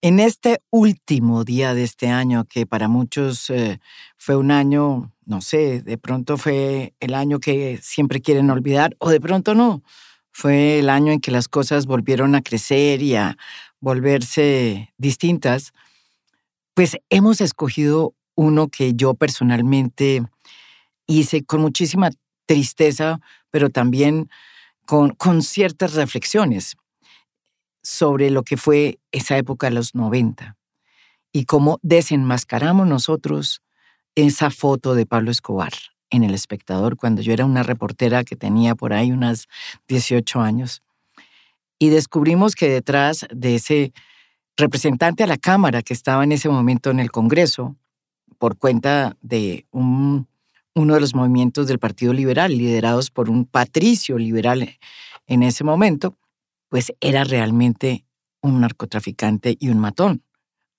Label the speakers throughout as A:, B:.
A: En este último día de este año, que para muchos eh, fue un año, no sé, de pronto fue el año que siempre quieren olvidar o de pronto no, fue el año en que las cosas volvieron a crecer y a volverse distintas, pues hemos escogido uno que yo personalmente hice con muchísima tristeza, pero también con, con ciertas reflexiones sobre lo que fue esa época de los 90 y cómo desenmascaramos nosotros esa foto de Pablo Escobar en El Espectador cuando yo era una reportera que tenía por ahí unas 18 años. Y descubrimos que detrás de ese representante a la Cámara que estaba en ese momento en el Congreso, por cuenta de un, uno de los movimientos del Partido Liberal, liderados por un patricio liberal en ese momento, pues era realmente un narcotraficante y un matón.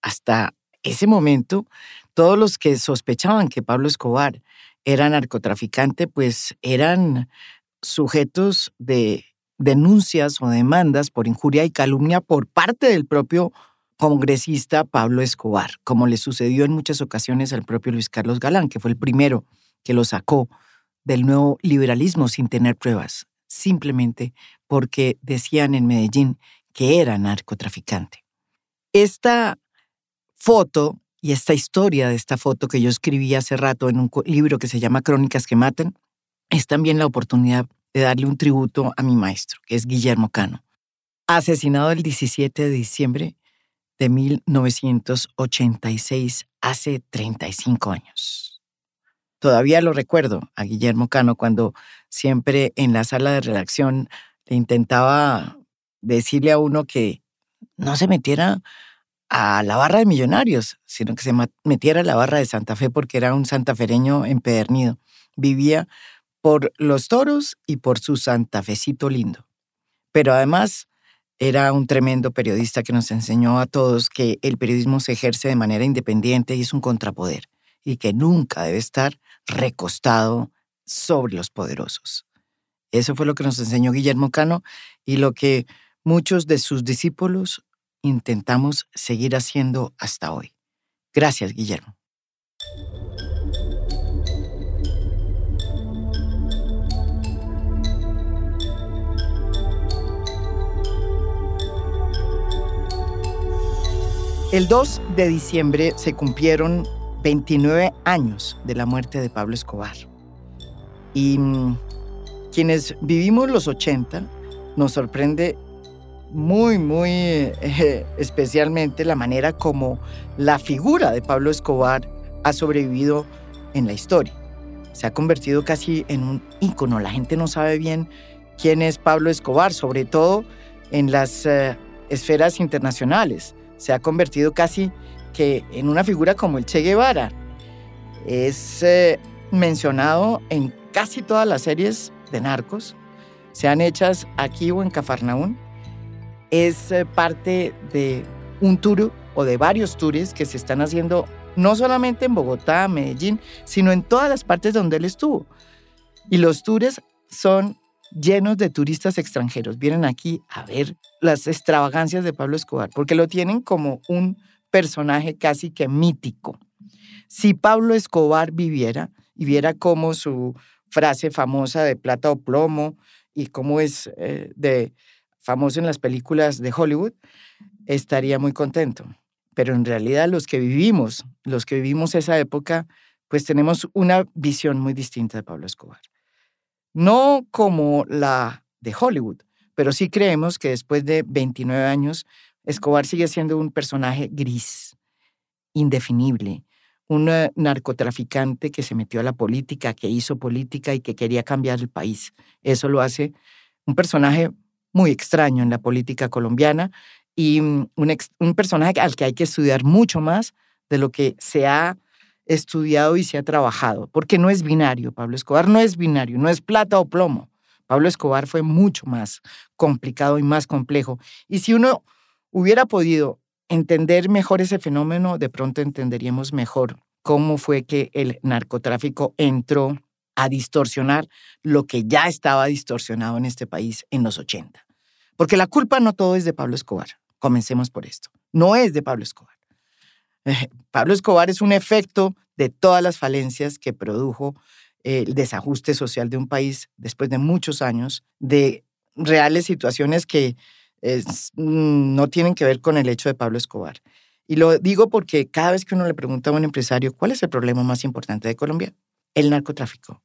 A: Hasta ese momento, todos los que sospechaban que Pablo Escobar era narcotraficante, pues eran sujetos de denuncias o demandas por injuria y calumnia por parte del propio congresista Pablo Escobar, como le sucedió en muchas ocasiones al propio Luis Carlos Galán, que fue el primero que lo sacó del nuevo liberalismo sin tener pruebas, simplemente porque decían en Medellín que era narcotraficante. Esta foto y esta historia de esta foto que yo escribí hace rato en un libro que se llama Crónicas que Matan, es también la oportunidad de darle un tributo a mi maestro, que es Guillermo Cano, asesinado el 17 de diciembre de 1986, hace 35 años. Todavía lo recuerdo a Guillermo Cano cuando siempre en la sala de redacción le intentaba decirle a uno que no se metiera a la barra de millonarios, sino que se metiera a la barra de Santa Fe porque era un santafereño empedernido. Vivía por los toros y por su santafecito lindo. Pero además era un tremendo periodista que nos enseñó a todos que el periodismo se ejerce de manera independiente y es un contrapoder y que nunca debe estar recostado sobre los poderosos. Eso fue lo que nos enseñó Guillermo Cano y lo que muchos de sus discípulos intentamos seguir haciendo hasta hoy. Gracias, Guillermo. El 2 de diciembre se cumplieron 29 años de la muerte de Pablo Escobar. Y mm, quienes vivimos los 80 nos sorprende muy, muy eh, especialmente la manera como la figura de Pablo Escobar ha sobrevivido en la historia. Se ha convertido casi en un ícono. La gente no sabe bien quién es Pablo Escobar, sobre todo en las eh, esferas internacionales. Se ha convertido casi que en una figura como el Che Guevara. Es eh, mencionado en casi todas las series de narcos, sean hechas aquí o en Cafarnaún es eh, parte de un tour o de varios tours que se están haciendo no solamente en Bogotá, Medellín, sino en todas las partes donde él estuvo. Y los tours son llenos de turistas extranjeros. Vienen aquí a ver las extravagancias de Pablo Escobar, porque lo tienen como un personaje casi que mítico. Si Pablo Escobar viviera y viera cómo su frase famosa de plata o plomo y cómo es eh, de famoso en las películas de Hollywood, estaría muy contento. Pero en realidad los que vivimos, los que vivimos esa época, pues tenemos una visión muy distinta de Pablo Escobar. No como la de Hollywood, pero sí creemos que después de 29 años, Escobar sigue siendo un personaje gris, indefinible, un eh, narcotraficante que se metió a la política, que hizo política y que quería cambiar el país. Eso lo hace un personaje muy extraño en la política colombiana y mm, un, personaje al que hay que estudiar mucho más de lo que se ha estudiado y se ha trabajado, porque no es binario, Pablo Escobar no es binario, no es plata o plomo. Pablo Escobar fue mucho más complicado y más complejo. Y si uno hubiera podido entender mejor ese fenómeno, de pronto entenderíamos mejor cómo fue que el narcotráfico entró a distorsionar lo que ya estaba distorsionado en este país en los 80. Porque la culpa no todo es de Pablo Escobar. Comencemos por esto. no es de Pablo Escobar. Pablo Escobar es un efecto de todas las falencias que produjo el desajuste social de un país después de muchos años de reales situaciones que mm, no tienen que ver con el hecho de Pablo Escobar. Y lo digo porque cada vez que uno le pregunta a un empresario cuál es el problema más importante de Colombia, el narcotráfico.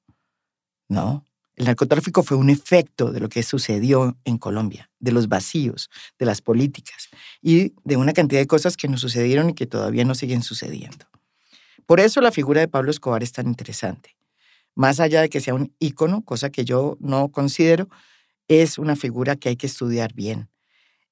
A: No, el narcotráfico fue un efecto de lo que sucedió en Colombia, de los vacíos, de las políticas y de una cantidad de cosas que nos sucedieron y que todavía no siguen sucediendo. Por eso la figura de Pablo Escobar es tan interesante. Más allá de que sea un ícono, cosa que yo no considero, es una figura que hay que estudiar bien.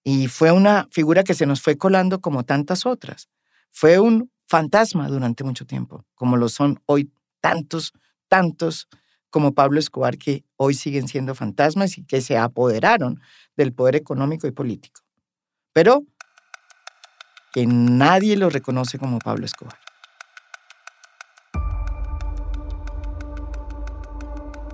A: Y fue una figura que se nos fue colando como tantas otras. Fue un fantasma durante mucho tiempo, como lo son hoy tantos, tantos como Pablo Escobar que hoy siguen siendo fantasmas y que se apoderaron del poder económico y político. Pero que nadie lo reconoce como Pablo Escobar.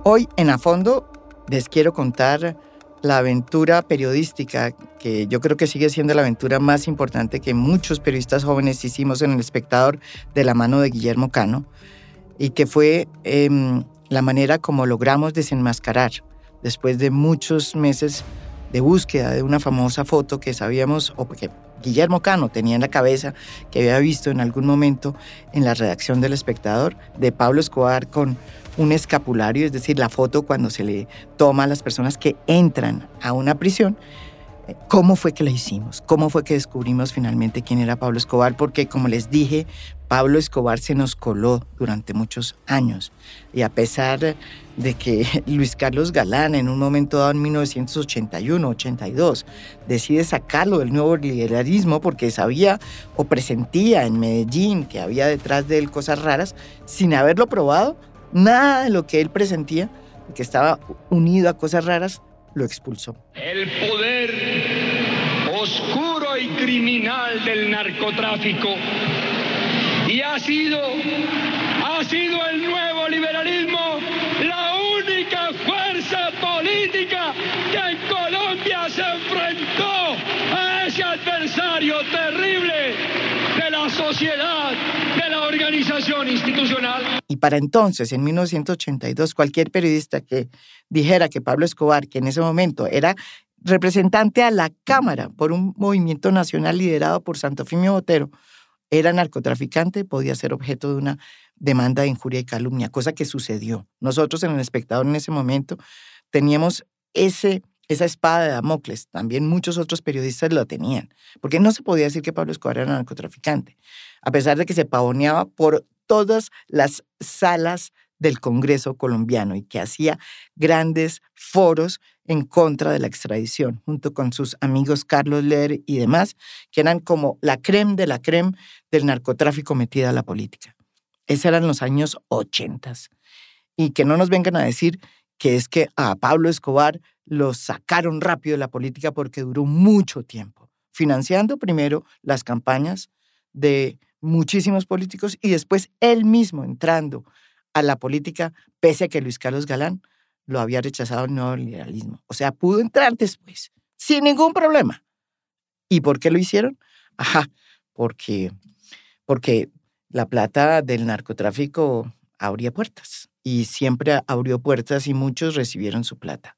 A: Hoy en A Fondo les quiero contar la aventura periodística, que yo creo que sigue siendo la aventura más importante que muchos periodistas jóvenes hicimos en El Espectador de la mano de Guillermo Cano, y que fue em, la manera como logramos desenmascarar, después de muchos meses de búsqueda de una famosa foto que sabíamos, o que Guillermo Cano tenía en la cabeza, que había visto en algún momento en la redacción del espectador, de Pablo Escobar con un escapulario, es decir, la foto cuando se le toma a las personas que entran a una prisión. ¿Cómo fue que la hicimos? ¿Cómo fue que descubrimos finalmente quién era Pablo Escobar? Porque, como les dije, Pablo Escobar se nos coló durante muchos años. Y a pesar de que Luis Carlos Galán, en un momento dado en 1981-82, decide sacarlo del nuevo liberalismo porque sabía o presentía en Medellín que había detrás de él cosas raras, sin haberlo probado, Nada de lo que él presentía, que estaba unido a cosas raras, lo expulsó.
B: El poder oscuro y criminal del narcotráfico. Ha sido, ha sido el nuevo liberalismo la única fuerza política que en Colombia se enfrentó a ese adversario terrible de la sociedad, de la organización institucional.
A: Y para entonces, en 1982, cualquier periodista que dijera que Pablo Escobar, que en ese momento era representante a la Cámara por un movimiento nacional liderado por Santo Fimio Botero, era narcotraficante, podía ser objeto de una demanda de injuria y calumnia, cosa que sucedió. Nosotros en el espectador en ese momento teníamos ese esa espada de Damocles, también muchos otros periodistas lo tenían, porque no se podía decir que Pablo Escobar era narcotraficante, a pesar de que se pavoneaba por todas las salas del Congreso colombiano y que hacía grandes foros en contra de la extradición, junto con sus amigos Carlos Ler y demás, que eran como la creme de la creme del narcotráfico metida a la política. Esos eran los años 80. Y que no nos vengan a decir que es que a Pablo Escobar lo sacaron rápido de la política porque duró mucho tiempo, financiando primero las campañas de muchísimos políticos y después él mismo entrando a la política, pese a que Luis Carlos Galán lo había rechazado el neoliberalismo. O sea, pudo entrar después, sin ningún problema. ¿Y por qué lo hicieron? Ajá, porque, porque la plata del narcotráfico abría puertas y siempre abrió puertas y muchos recibieron su plata.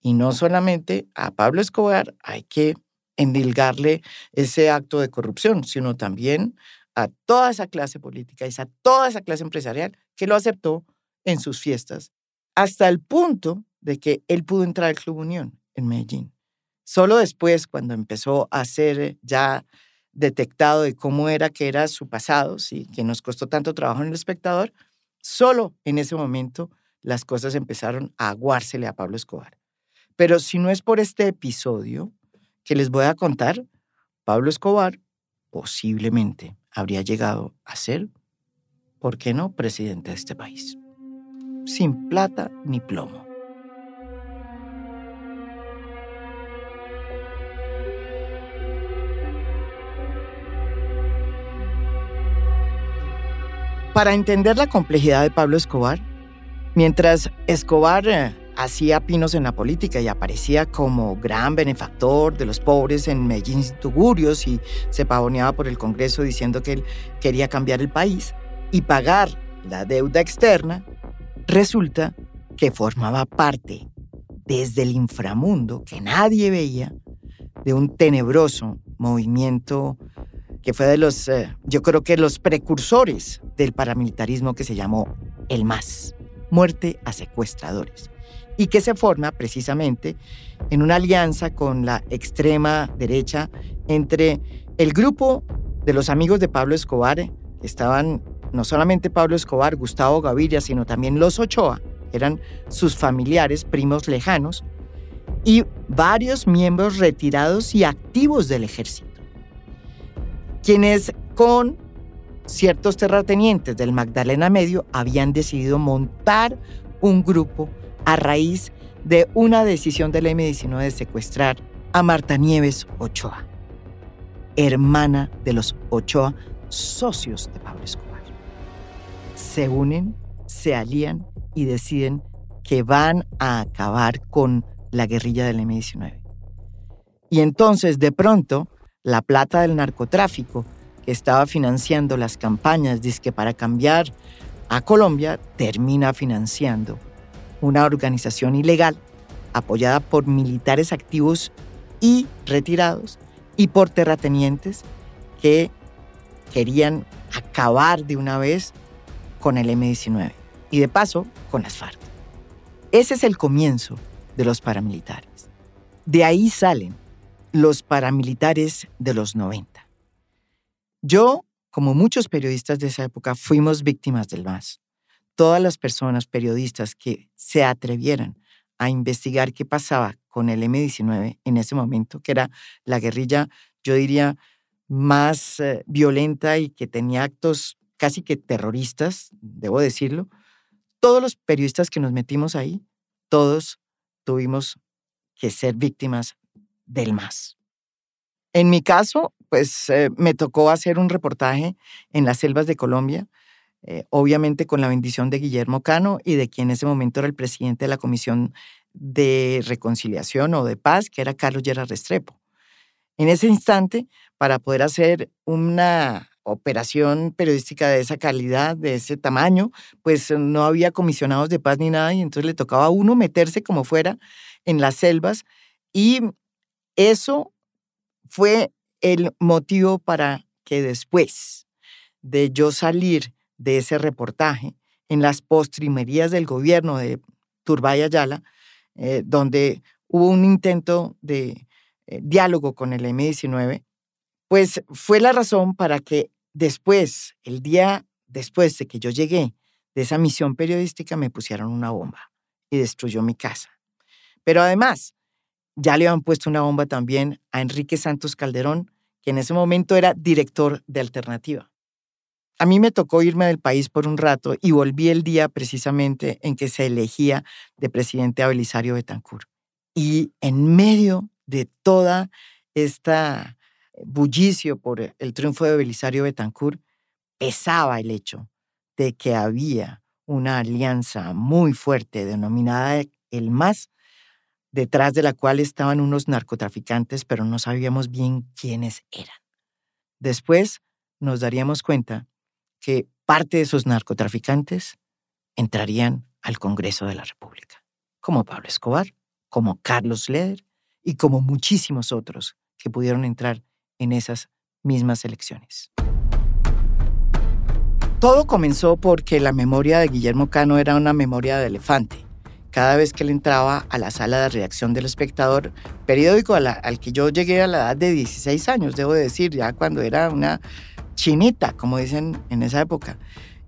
A: Y no solamente a Pablo Escobar hay que endilgarle ese acto de corrupción, sino también a toda esa clase política y a toda esa clase empresarial que lo aceptó en sus fiestas, hasta el punto de que él pudo entrar al Club Unión en Medellín. Solo después, cuando empezó a ser ya detectado de cómo era que era su pasado, sí, que nos costó tanto trabajo en el espectador, solo en ese momento las cosas empezaron a aguársele a Pablo Escobar. Pero si no es por este episodio que les voy a contar, Pablo Escobar posiblemente habría llegado a ser, ¿por qué no?, presidente de este país. Sin plata ni plomo. Para entender la complejidad de Pablo Escobar, mientras Escobar eh, hacía pinos en la política y aparecía como gran benefactor de los pobres en Medellín Tugurios y se pavoneaba por el Congreso diciendo que él quería cambiar el país y pagar la deuda externa, resulta que formaba parte desde el inframundo que nadie veía de un tenebroso movimiento que fue de los, eh, yo creo que los precursores del paramilitarismo que se llamó el MAS, muerte a secuestradores, y que se forma precisamente en una alianza con la extrema derecha entre el grupo de los amigos de Pablo Escobar, estaban no solamente Pablo Escobar, Gustavo Gaviria, sino también los Ochoa, eran sus familiares, primos lejanos, y varios miembros retirados y activos del ejército, quienes con ciertos terratenientes del Magdalena Medio habían decidido montar un grupo a raíz de una decisión del M-19 de secuestrar a Marta Nieves Ochoa, hermana de los Ochoa, socios de Pablo Escobar. Se unen, se alían y deciden que van a acabar con la guerrilla del M-19. Y entonces, de pronto, la plata del narcotráfico que estaba financiando las campañas disque para cambiar a Colombia termina financiando una organización ilegal apoyada por militares activos y retirados y por terratenientes que querían acabar de una vez con el M-19 y de paso con las FARC. Ese es el comienzo de los paramilitares. De ahí salen los paramilitares de los 90. Yo, como muchos periodistas de esa época, fuimos víctimas del MAS. Todas las personas periodistas que se atrevieran a investigar qué pasaba con el M-19 en ese momento, que era la guerrilla, yo diría, más eh, violenta y que tenía actos casi que terroristas, debo decirlo, todos los periodistas que nos metimos ahí, todos tuvimos que ser víctimas del MAS. En mi caso, pues eh, me tocó hacer un reportaje en las selvas de Colombia, eh, obviamente con la bendición de Guillermo Cano y de quien en ese momento era el presidente de la Comisión de Reconciliación o de Paz, que era Carlos Gerard Restrepo. En ese instante, para poder hacer una operación periodística de esa calidad, de ese tamaño, pues no había comisionados de paz ni nada y entonces le tocaba a uno meterse como fuera en las selvas y eso fue el motivo para que después de yo salir de ese reportaje en las postrimerías del gobierno de Turbay Ayala, eh, donde hubo un intento de eh, diálogo con el M-19, pues fue la razón para que Después, el día después de que yo llegué de esa misión periodística, me pusieron una bomba y destruyó mi casa. Pero además, ya le habían puesto una bomba también a Enrique Santos Calderón, que en ese momento era director de Alternativa. A mí me tocó irme del país por un rato y volví el día precisamente en que se elegía de presidente a Belisario Betancourt. Y en medio de toda esta bullicio por el triunfo de Belisario Betancourt, pesaba el hecho de que había una alianza muy fuerte denominada el MAS, detrás de la cual estaban unos narcotraficantes, pero no sabíamos bien quiénes eran. Después nos daríamos cuenta que parte de esos narcotraficantes entrarían al Congreso de la República, como Pablo Escobar, como Carlos Leder y como muchísimos otros que pudieron entrar en esas mismas elecciones. Todo comenzó porque la memoria de Guillermo Cano era una memoria de elefante. Cada vez que él entraba a la sala de redacción del espectador, periódico al que yo llegué a la edad de 16 años, debo decir, ya cuando era una chinita, como dicen en esa época.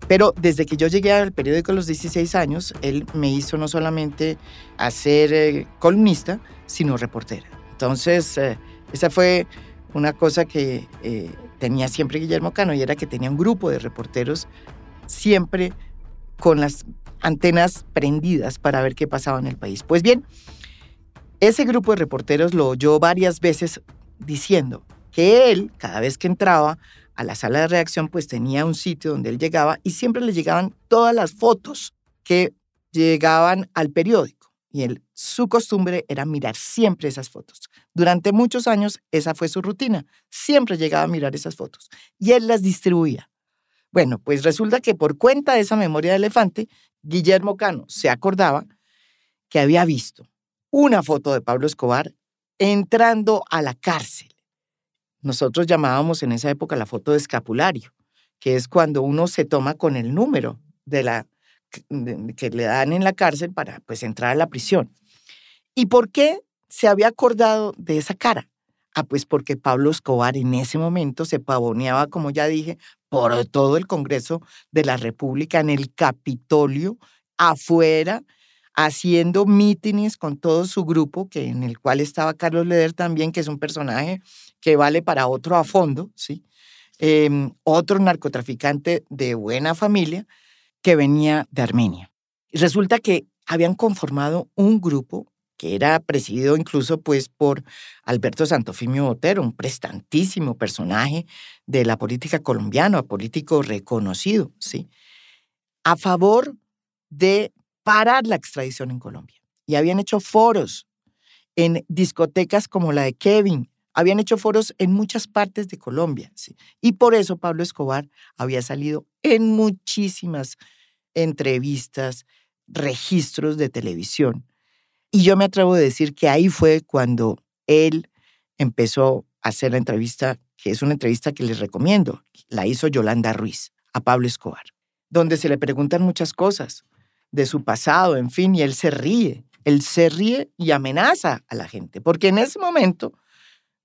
A: Pero desde que yo llegué al periódico a los 16 años, él me hizo no solamente hacer eh, columnista, sino reportera. Entonces, eh, esa fue una cosa que eh, tenía siempre Guillermo Cano y era que tenía un grupo de reporteros siempre con las antenas prendidas para ver qué pasaba en el país. Pues bien, ese grupo de reporteros lo oyó varias veces diciendo que él, cada vez que entraba a la sala de reacción, pues tenía un sitio donde él llegaba y siempre le llegaban todas las fotos que llegaban al periódico. y él, su costumbre era mirar siempre esas fotos. Durante muchos años esa fue su rutina. Siempre llegaba a mirar esas fotos y él las distribuía. Bueno, pues resulta que por cuenta de esa memoria de elefante, Guillermo Cano se acordaba que había visto una foto de Pablo Escobar entrando a la cárcel. Nosotros llamábamos en esa época la foto de escapulario, que es cuando uno se toma con el número de la que le dan en la cárcel para pues entrar a la prisión. ¿Y por qué se había acordado de esa cara? Ah, pues porque Pablo Escobar en ese momento se pavoneaba, como ya dije, por todo el Congreso de la República, en el Capitolio, afuera, haciendo mítines con todo su grupo, que en el cual estaba Carlos Leder también, que es un personaje que vale para otro a fondo, ¿sí? Em, otro narcotraficante de buena familia que venía de Armenia. Resulta que habían conformado un grupo que era presidido incluso pues por Alberto Santofimio Botero, un prestantísimo personaje de la política colombiana, político reconocido, ¿sí? A favor de parar la extradición en Colombia. Y habían hecho foros en discotecas como la de Kevin, habían hecho foros en muchas partes de Colombia. Y por eso Pablo Escobar había salido en muchísimas entrevistas, registros de televisión. Y yo me atrevo a decir que ahí fue cuando él empezó a hacer la entrevista, que es una entrevista que les recomiendo. La hizo Yolanda Ruiz a Pablo Escobar, donde se le preguntan muchas cosas de su pasado, en fin, y él se ríe, él se ríe y amenaza a la gente, porque en ese momento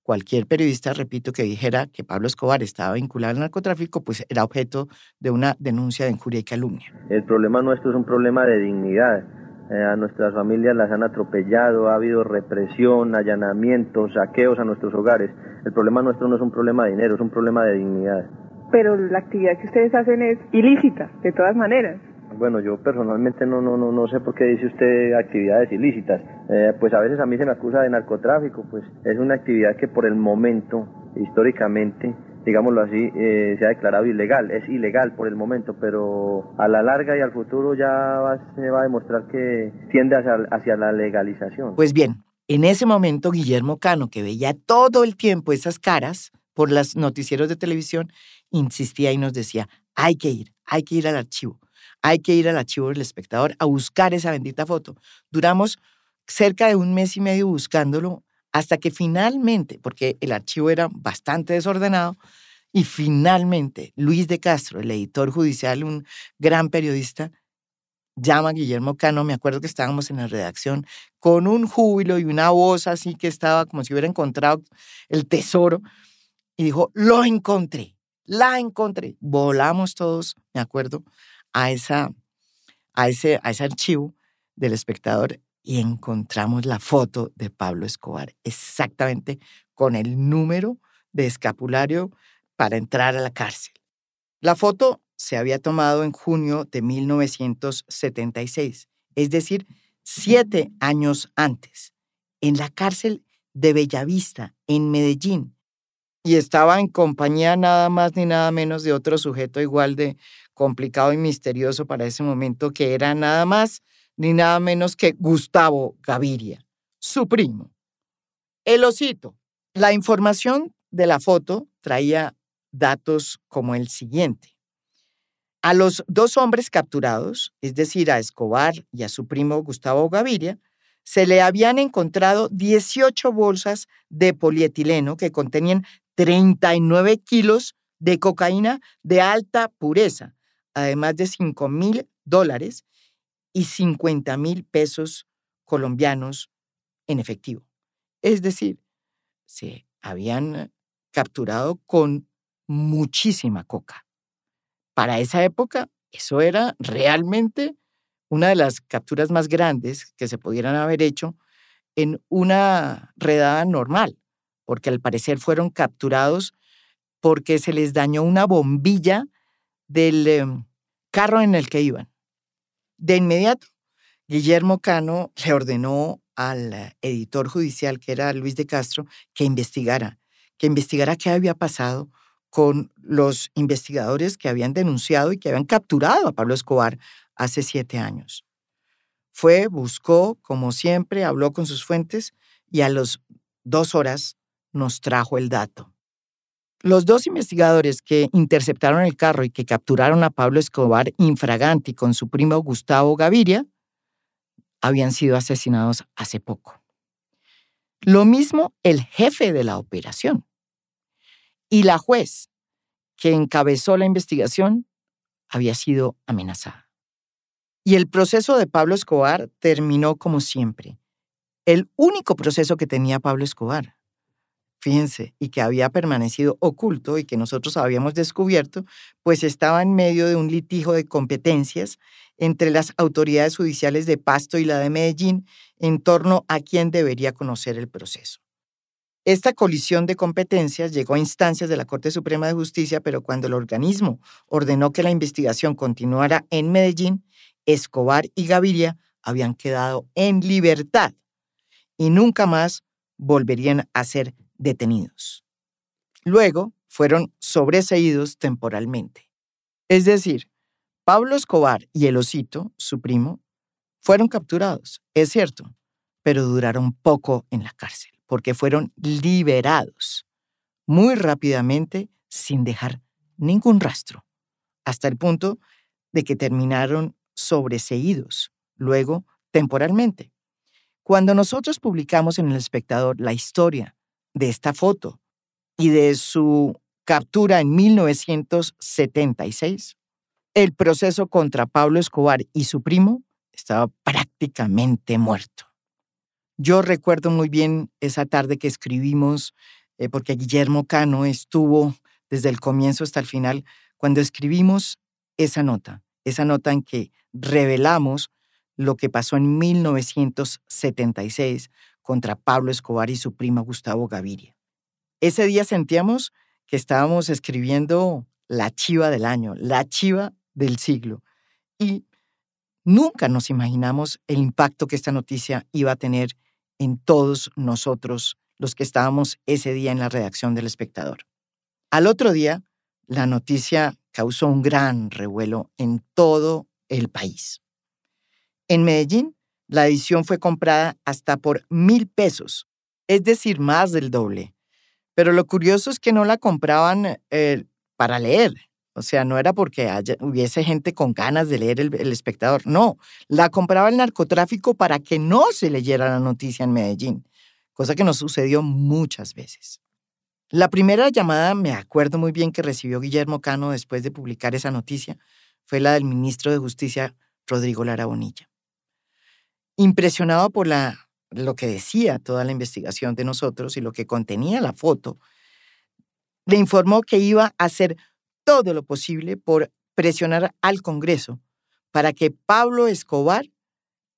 A: cualquier periodista, repito, que dijera que Pablo Escobar estaba vinculado al narcotráfico, pues era objeto de una denuncia de injuria y calumnia.
C: El problema nuestro es un problema de dignidad. Eh, a nuestras familias las han atropellado, ha habido represión, allanamientos, saqueos a nuestros hogares. El problema nuestro no es un problema de dinero, es un problema de dignidad.
D: Pero la actividad que ustedes hacen es ilícita, de todas maneras.
C: Bueno, yo personalmente no, no, no, no sé por qué dice usted actividades ilícitas. Eh, pues a veces a mí se me acusa de narcotráfico, pues es una actividad que por el momento, históricamente, digámoslo así, eh, se ha declarado ilegal. Es ilegal por el momento, pero a la larga y al futuro ya se va a demostrar que tiende hacia, hacia la legalización.
A: Pues bien, en ese momento Guillermo Cano, que veía todo el tiempo esas caras por los noticieros de televisión, insistía y nos decía, hay que ir, hay que ir al archivo hay que ir al archivo del espectador a buscar esa bendita foto. Duramos cerca de un mes y medio buscándolo hasta que finalmente, porque el archivo era bastante desordenado, y finalmente Luis de Castro, el editor judicial, un gran periodista, llama a Guillermo Cano, me acuerdo que estábamos en la redacción, con un júbilo y una voz así que estaba como si hubiera encontrado el tesoro, y dijo, lo encontré, la encontré. Volamos todos, me acuerdo, a, esa, a, ese, a ese archivo del espectador y encontramos la foto de Pablo Escobar, exactamente con el número de escapulario para entrar a la cárcel. La foto se había tomado en junio de 1976, es decir, siete años antes, en la cárcel de Bellavista, en Medellín, y estaba en compañía nada más ni nada menos de otro sujeto igual de complicado y misterioso para ese momento, que era nada más ni nada menos que Gustavo Gaviria, su primo. El osito. La información de la foto traía datos como el siguiente. A los dos hombres capturados, es decir, a Escobar y a su primo Gustavo Gaviria, se le habían encontrado 18 bolsas de polietileno que contenían 39 kilos de cocaína de alta pureza, además de 5 mil dólares y 50 mil pesos colombianos en efectivo. Es decir, se habían capturado con muchísima coca. Para esa época, eso era realmente una de las capturas más grandes que se pudieran haber hecho en una redada normal, porque al parecer fueron capturados porque se les dañó una bombilla del em, carro en el que iban. De inmediato, Guillermo Cano le ordenó al editor judicial, que era Luis de Castro, que investigara, que investigara qué había pasado con los investigadores que habían denunciado y que habían capturado a Pablo Escobar hace siete años. Fue, buscó, como siempre, habló con sus fuentes y a las dos horas nos trajo el dato. Los dos investigadores que interceptaron el carro y que capturaron a Pablo Escobar infraganti con su primo Gustavo Gaviria habían sido asesinados hace poco. Lo mismo el jefe de la operación. Y la juez que encabezó la investigación había sido amenazada. Y el proceso de Pablo Escobar terminó como siempre. El único proceso que tenía Pablo Escobar. Fíjense, y que había permanecido oculto y que nosotros habíamos descubierto, pues estaba en medio de un litigio de competencias entre las autoridades judiciales de Pasto y la de Medellín en torno a quién debería conocer el proceso. Esta colisión de competencias llegó a instancias de la Corte Suprema de Justicia, pero cuando el organismo ordenó que la investigación continuara en Medellín, Escobar y Gaviria habían quedado en libertad y nunca más volverían a ser detenidos. Luego fueron sobreseídos temporalmente. Es decir, Pablo Escobar y el osito, su primo, fueron capturados, es cierto, pero duraron poco en la cárcel, porque fueron liberados muy rápidamente sin dejar ningún rastro, hasta el punto de que terminaron sobreseídos, luego temporalmente. Cuando nosotros publicamos en El Espectador la historia de esta foto y de su captura en 1976, el proceso contra Pablo Escobar y su primo estaba prácticamente muerto. Yo recuerdo muy bien esa tarde que escribimos, eh, porque Guillermo Cano estuvo desde el comienzo hasta el final, cuando escribimos esa nota, esa nota en que revelamos lo que pasó en 1976 contra Pablo Escobar y su prima Gustavo Gaviria. Ese día sentíamos que estábamos escribiendo la chiva del año, la chiva del siglo. Y nunca nos imaginamos el impacto que esta noticia iba a tener en todos nosotros, los que estábamos ese día en la redacción del espectador. Al otro día, la noticia causó un gran revuelo en todo el país. En Medellín, la edición fue comprada hasta por mil pesos, es decir, más del doble. Pero lo curioso es que no la compraban eh, para leer, o sea, no era porque hubiese gente con ganas de leer el, espectador. No, la compraba el narcotráfico para que no se leyera la noticia en Medellín, cosa que nos sucedió muchas veces. La primera llamada, me acuerdo muy bien que recibió Guillermo Cano después de publicar esa noticia, fue la del ministro de Justicia, Rodrigo Lara Bonilla. Impresionado por la, lo que decía toda la investigación de nosotros y lo que contenía la foto, le informó que iba a ser todo lo posible por presionar al Congreso para que Pablo Escobar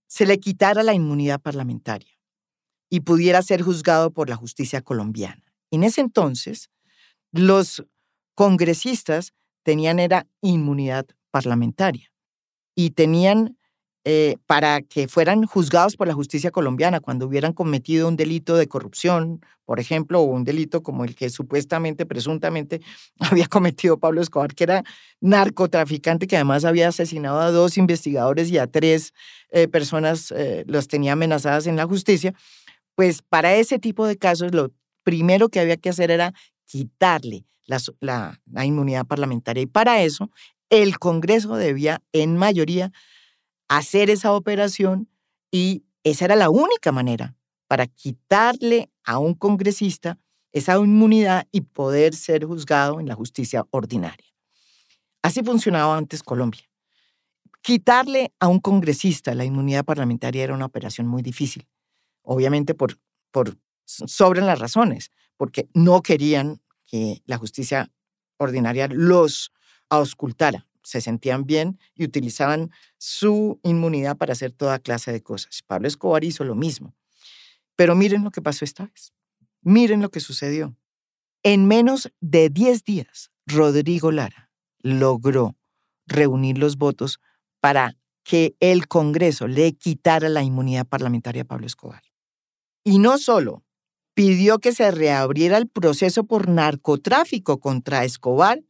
A: se le quitara la inmunidad parlamentaria y pudiera ser juzgado por la justicia colombiana. En ese entonces, los congresistas tenían era inmunidad parlamentaria y tenían eh, para que fueran juzgados por la justicia colombiana cuando hubieran cometido un delito de corrupción, por ejemplo, o un delito como el que supuestamente, presuntamente había cometido Pablo Escobar, que era narcotraficante, que además había asesinado a dos investigadores y a tres eh, personas, eh, los tenía amenazadas en la justicia, pues para ese tipo de casos lo primero que había que hacer era quitarle la inmunidad parlamentaria. Y para eso el Congreso debía en mayoría hacer esa operación y esa era la única manera para quitarle a un congresista esa inmunidad y poder ser juzgado en la justicia ordinaria. Así funcionaba antes Colombia. Quitarle a un congresista la inmunidad parlamentaria era una operación muy difícil, obviamente por, por sobran las razones, porque no querían que la justicia ordinaria los auscultara se sentían bien y utilizaban su inmunidad para hacer toda clase de cosas. Pablo Escobar hizo lo mismo. Pero miren lo que pasó esta vez. Miren lo que sucedió. En menos de 10 días, Rodrigo Lara logró reunir los votos para que el Congreso le quitara la inmunidad parlamentaria a Pablo Escobar. Y no solo pidió que se reabriera el proceso por narcotráfico contra Escobar,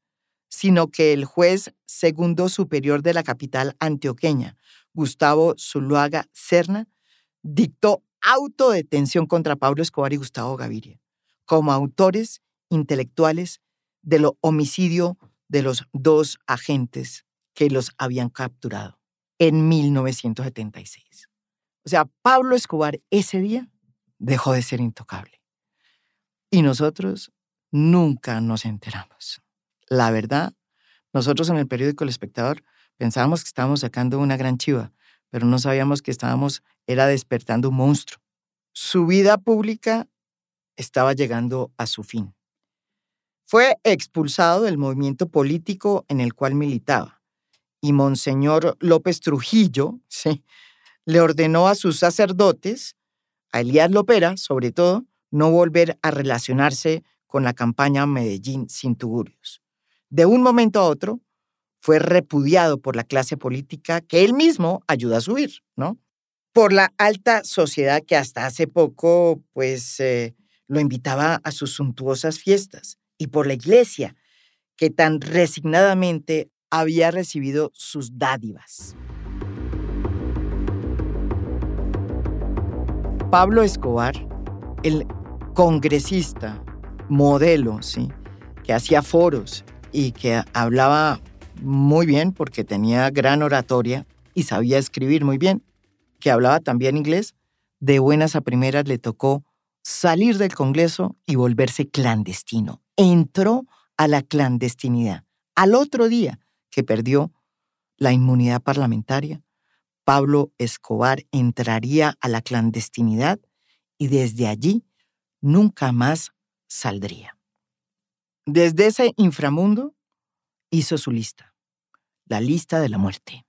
A: sino que el juez segundo superior de la capital antioqueña, Gustavo Zuluaga Serna, dictó autodetención contra Pablo Escobar y Gustavo Gaviria como autores intelectuales del homicidio de los dos agentes que los habían capturado en 1976. O sea, Pablo Escobar ese día dejó de ser intocable. Y nosotros nunca nos enteramos. La verdad, nosotros en el periódico El Espectador pensábamos que estábamos sacando una gran chiva, pero no sabíamos que estábamos, era despertando un monstruo. Su vida pública estaba llegando a su fin. Fue expulsado del movimiento político en el cual militaba y Monseñor López Trujillo sí, le ordenó a sus sacerdotes, a Elías Lopera sobre todo, no volver a relacionarse con la campaña Medellín sin tugurios. De un momento a otro, fue repudiado por la clase política que él mismo ayudó a subir, ¿no? Por la alta sociedad que hasta hace poco, pues, eh, lo invitaba a sus suntuosas fiestas, y por la iglesia, que tan resignadamente había recibido sus dádivas. Pablo Escobar, el congresista modelo, ¿sí? que hacía foros y que hablaba muy bien porque tenía gran oratoria y sabía escribir muy bien, que hablaba también inglés, de buenas a primeras le tocó salir del Congreso y volverse clandestino. Entró a la clandestinidad. Al otro día que perdió la inmunidad parlamentaria, Pablo Escobar entraría a la clandestinidad y desde allí nunca más saldría. Desde ese inframundo hizo su lista, la lista de la muerte.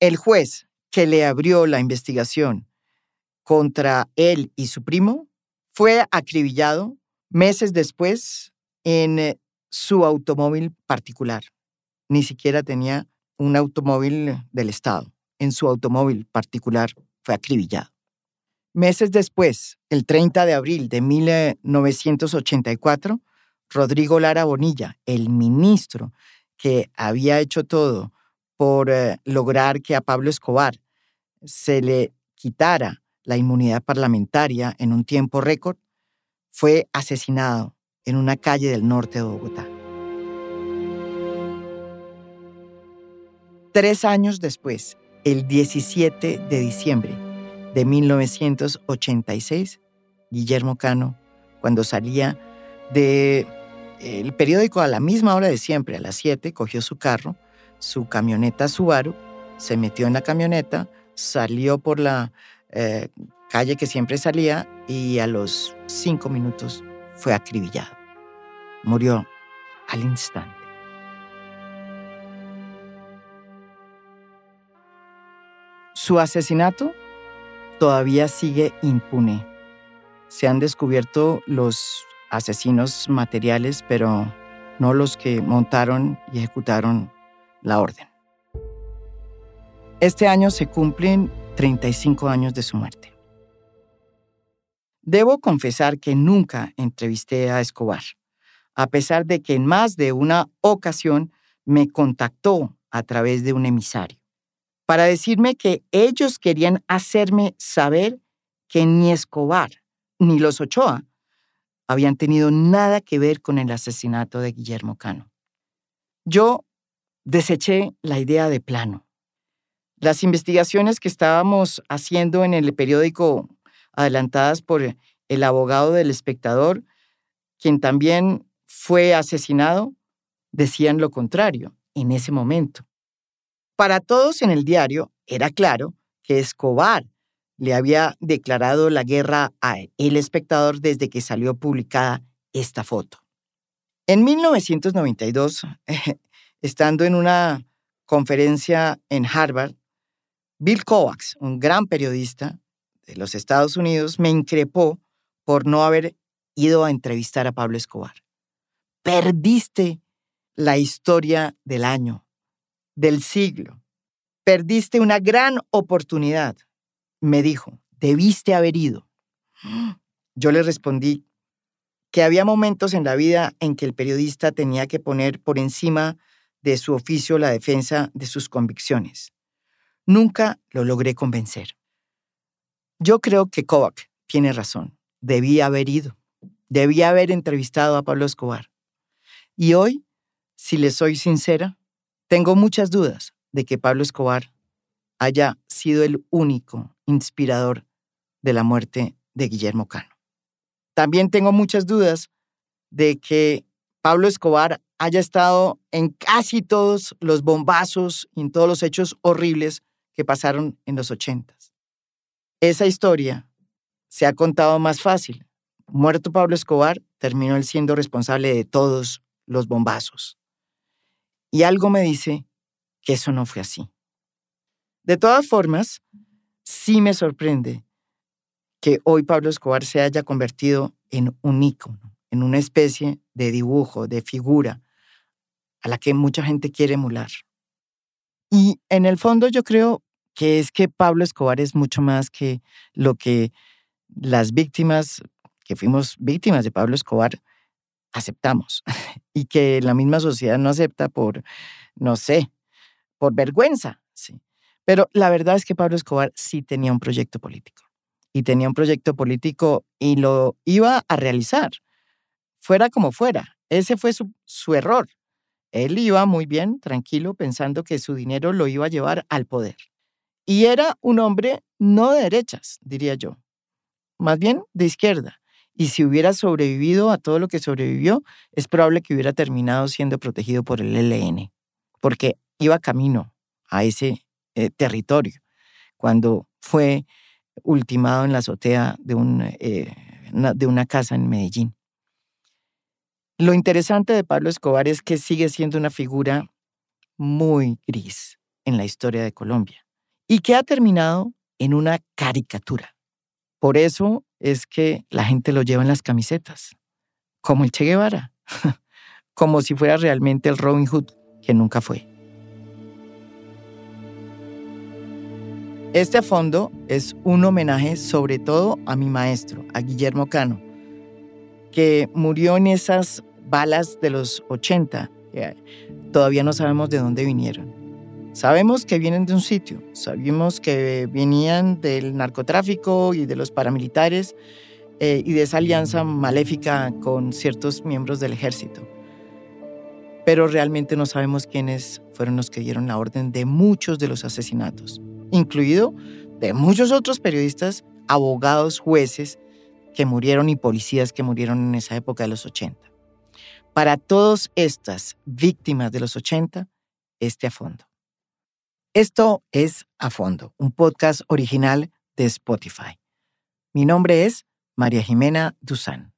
A: El juez que le abrió la investigación contra él y su primo fue acribillado meses después en eh, su automóvil particular. Ni siquiera tenía un automóvil del Estado. En su automóvil particular fue acribillado. Meses después, el 30 de abril de 1984, Rodrigo Lara Bonilla, el ministro que había hecho todo por eh, lograr que a Pablo Escobar se le quitara la inmunidad parlamentaria en un tiempo récord, fue asesinado en una calle del norte de Bogotá. Tres años después, el 17 de diciembre de 1986, Guillermo Cano, cuando salía de el periódico a la misma hora de siempre, a las 7, cogió su carro, su camioneta Subaru, se metió en la camioneta, salió por la eh, calle que siempre salía y a los cinco minutos fue acribillado. Murió al instante. Su asesinato todavía sigue impune. Se han descubierto los asesinos materiales, pero no los que montaron y ejecutaron la orden. Este año se cumplen 35 años de su muerte. Debo confesar que nunca entrevisté a Escobar, a pesar de que en más de una ocasión me contactó a través de un emisario, para decirme que ellos querían hacerme saber que ni Escobar ni los Ochoa habían tenido nada que ver con el asesinato de Guillermo Cano. Yo deseché la idea de plano. Las investigaciones que estábamos haciendo en el periódico adelantadas por el abogado del espectador, quien también fue asesinado, decían lo contrario en ese momento. Para todos en el diario era claro que Escobar le había declarado la guerra a El Espectador desde que salió publicada esta foto. En 1992, estando en una conferencia en Harvard, Bill Kovacs, un gran periodista de los Estados Unidos, me increpó por no haber ido a entrevistar a Pablo Escobar. Perdiste la historia del año, del siglo. Perdiste una gran oportunidad me dijo, debiste haber ido. Yo le respondí que había momentos en la vida en que el periodista tenía que poner por encima de su oficio la defensa de sus convicciones. nunca lo logré convencer. Yo creo que Kovac tiene razón. Debía haber ido. Debía haber entrevistado a Pablo Escobar. Y hoy, si le soy sincera, tengo muchas dudas de que Pablo Escobar haya sido el único inspirador de la muerte de Guillermo Cano. También tengo muchas dudas de que Pablo Escobar haya estado en casi todos los bombazos y en todos los hechos horribles que pasaron en los ochentas. Esa historia se ha contado más fácil. Muerto Pablo Escobar, terminó él siendo responsable de todos los bombazos. Y algo me dice que eso no fue así. De todas formas, sí me sorprende que hoy Pablo Escobar se haya convertido en un ícono, en una especie de dibujo, de figura, a la que mucha gente quiere emular. Y en el fondo yo creo que es que Pablo Escobar es mucho más que lo que las víctimas, que fuimos víctimas de Pablo Escobar, aceptamos y que la misma sociedad no acepta por, no sé, por vergüenza. Sí. Pero la verdad es que Pablo Escobar sí tenía un proyecto político y tenía un proyecto político y lo iba a realizar, fuera como fuera. Ese fue su, su error. Él iba muy bien, tranquilo, pensando que su dinero lo iba a llevar al poder. Y era un hombre no de derechas, diría yo, más bien de izquierda. Y si hubiera sobrevivido a todo lo que sobrevivió, es probable que hubiera terminado siendo protegido por el ELN, porque iba camino a ese eh, territorio cuando fue ultimado en la azotea de, un, eh, de una casa en Medellín. Lo interesante de Pablo Escobar es que sigue siendo una figura muy gris en la historia de Colombia y que ha terminado en una caricatura. Por eso es que la gente lo lleva en las camisetas, como el Che Guevara, como si fuera realmente el Robin Hood, que nunca fue. Este fondo es un homenaje sobre todo a mi maestro, a Guillermo Cano, que murió en esas balas de los 80. Todavía no sabemos de dónde vinieron. Sabemos que vienen de un sitio, sabemos que venían del narcotráfico y de los paramilitares eh, y de esa alianza maléfica con ciertos miembros del ejército. Pero realmente no sabemos quiénes fueron los que dieron la orden de muchos de los asesinatos, incluido de muchos otros periodistas, abogados, jueces que murieron y policías que murieron en esa época de los 80. Para todas estas víctimas de los 80, este a fondo. Esto es A Fondo, un podcast original de Spotify. Mi nombre es María Jimena Duzán.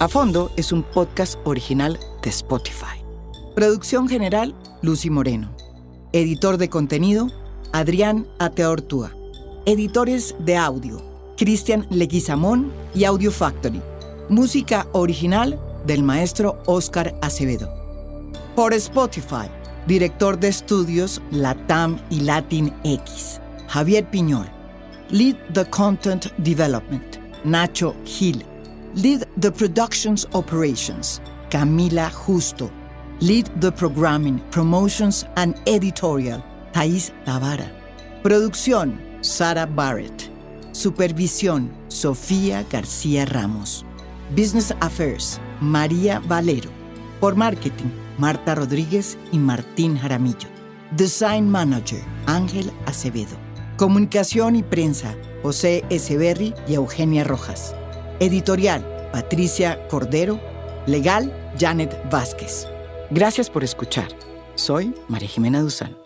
A: A Fondo es un podcast original de Spotify. Producción general, Lucy Moreno. Editor de contenido, Adrián Ateortúa. Editores de audio, Cristian Leguizamón y Audio Factory. Música original del maestro Oscar Acevedo. Por Spotify, director de estudios Latam y Latin X, Javier Piñol. Lead the Content Development, Nacho Gil. Lead the Productions Operations, Camila Justo. Lead the Programming, Promotions and Editorial, Thais Tavara. Producción, Sara Barrett. Supervisión, Sofía García Ramos. Business Affairs, María Valero. Por Marketing, Marta Rodríguez y Martín Jaramillo. Design Manager, Ángel Acevedo. Comunicación y prensa, José Echeverry y Eugenia Rojas. Editorial, Patricia Cordero. Legal, Janet Vázquez. Gracias por escuchar. Soy María Jimena Duzán.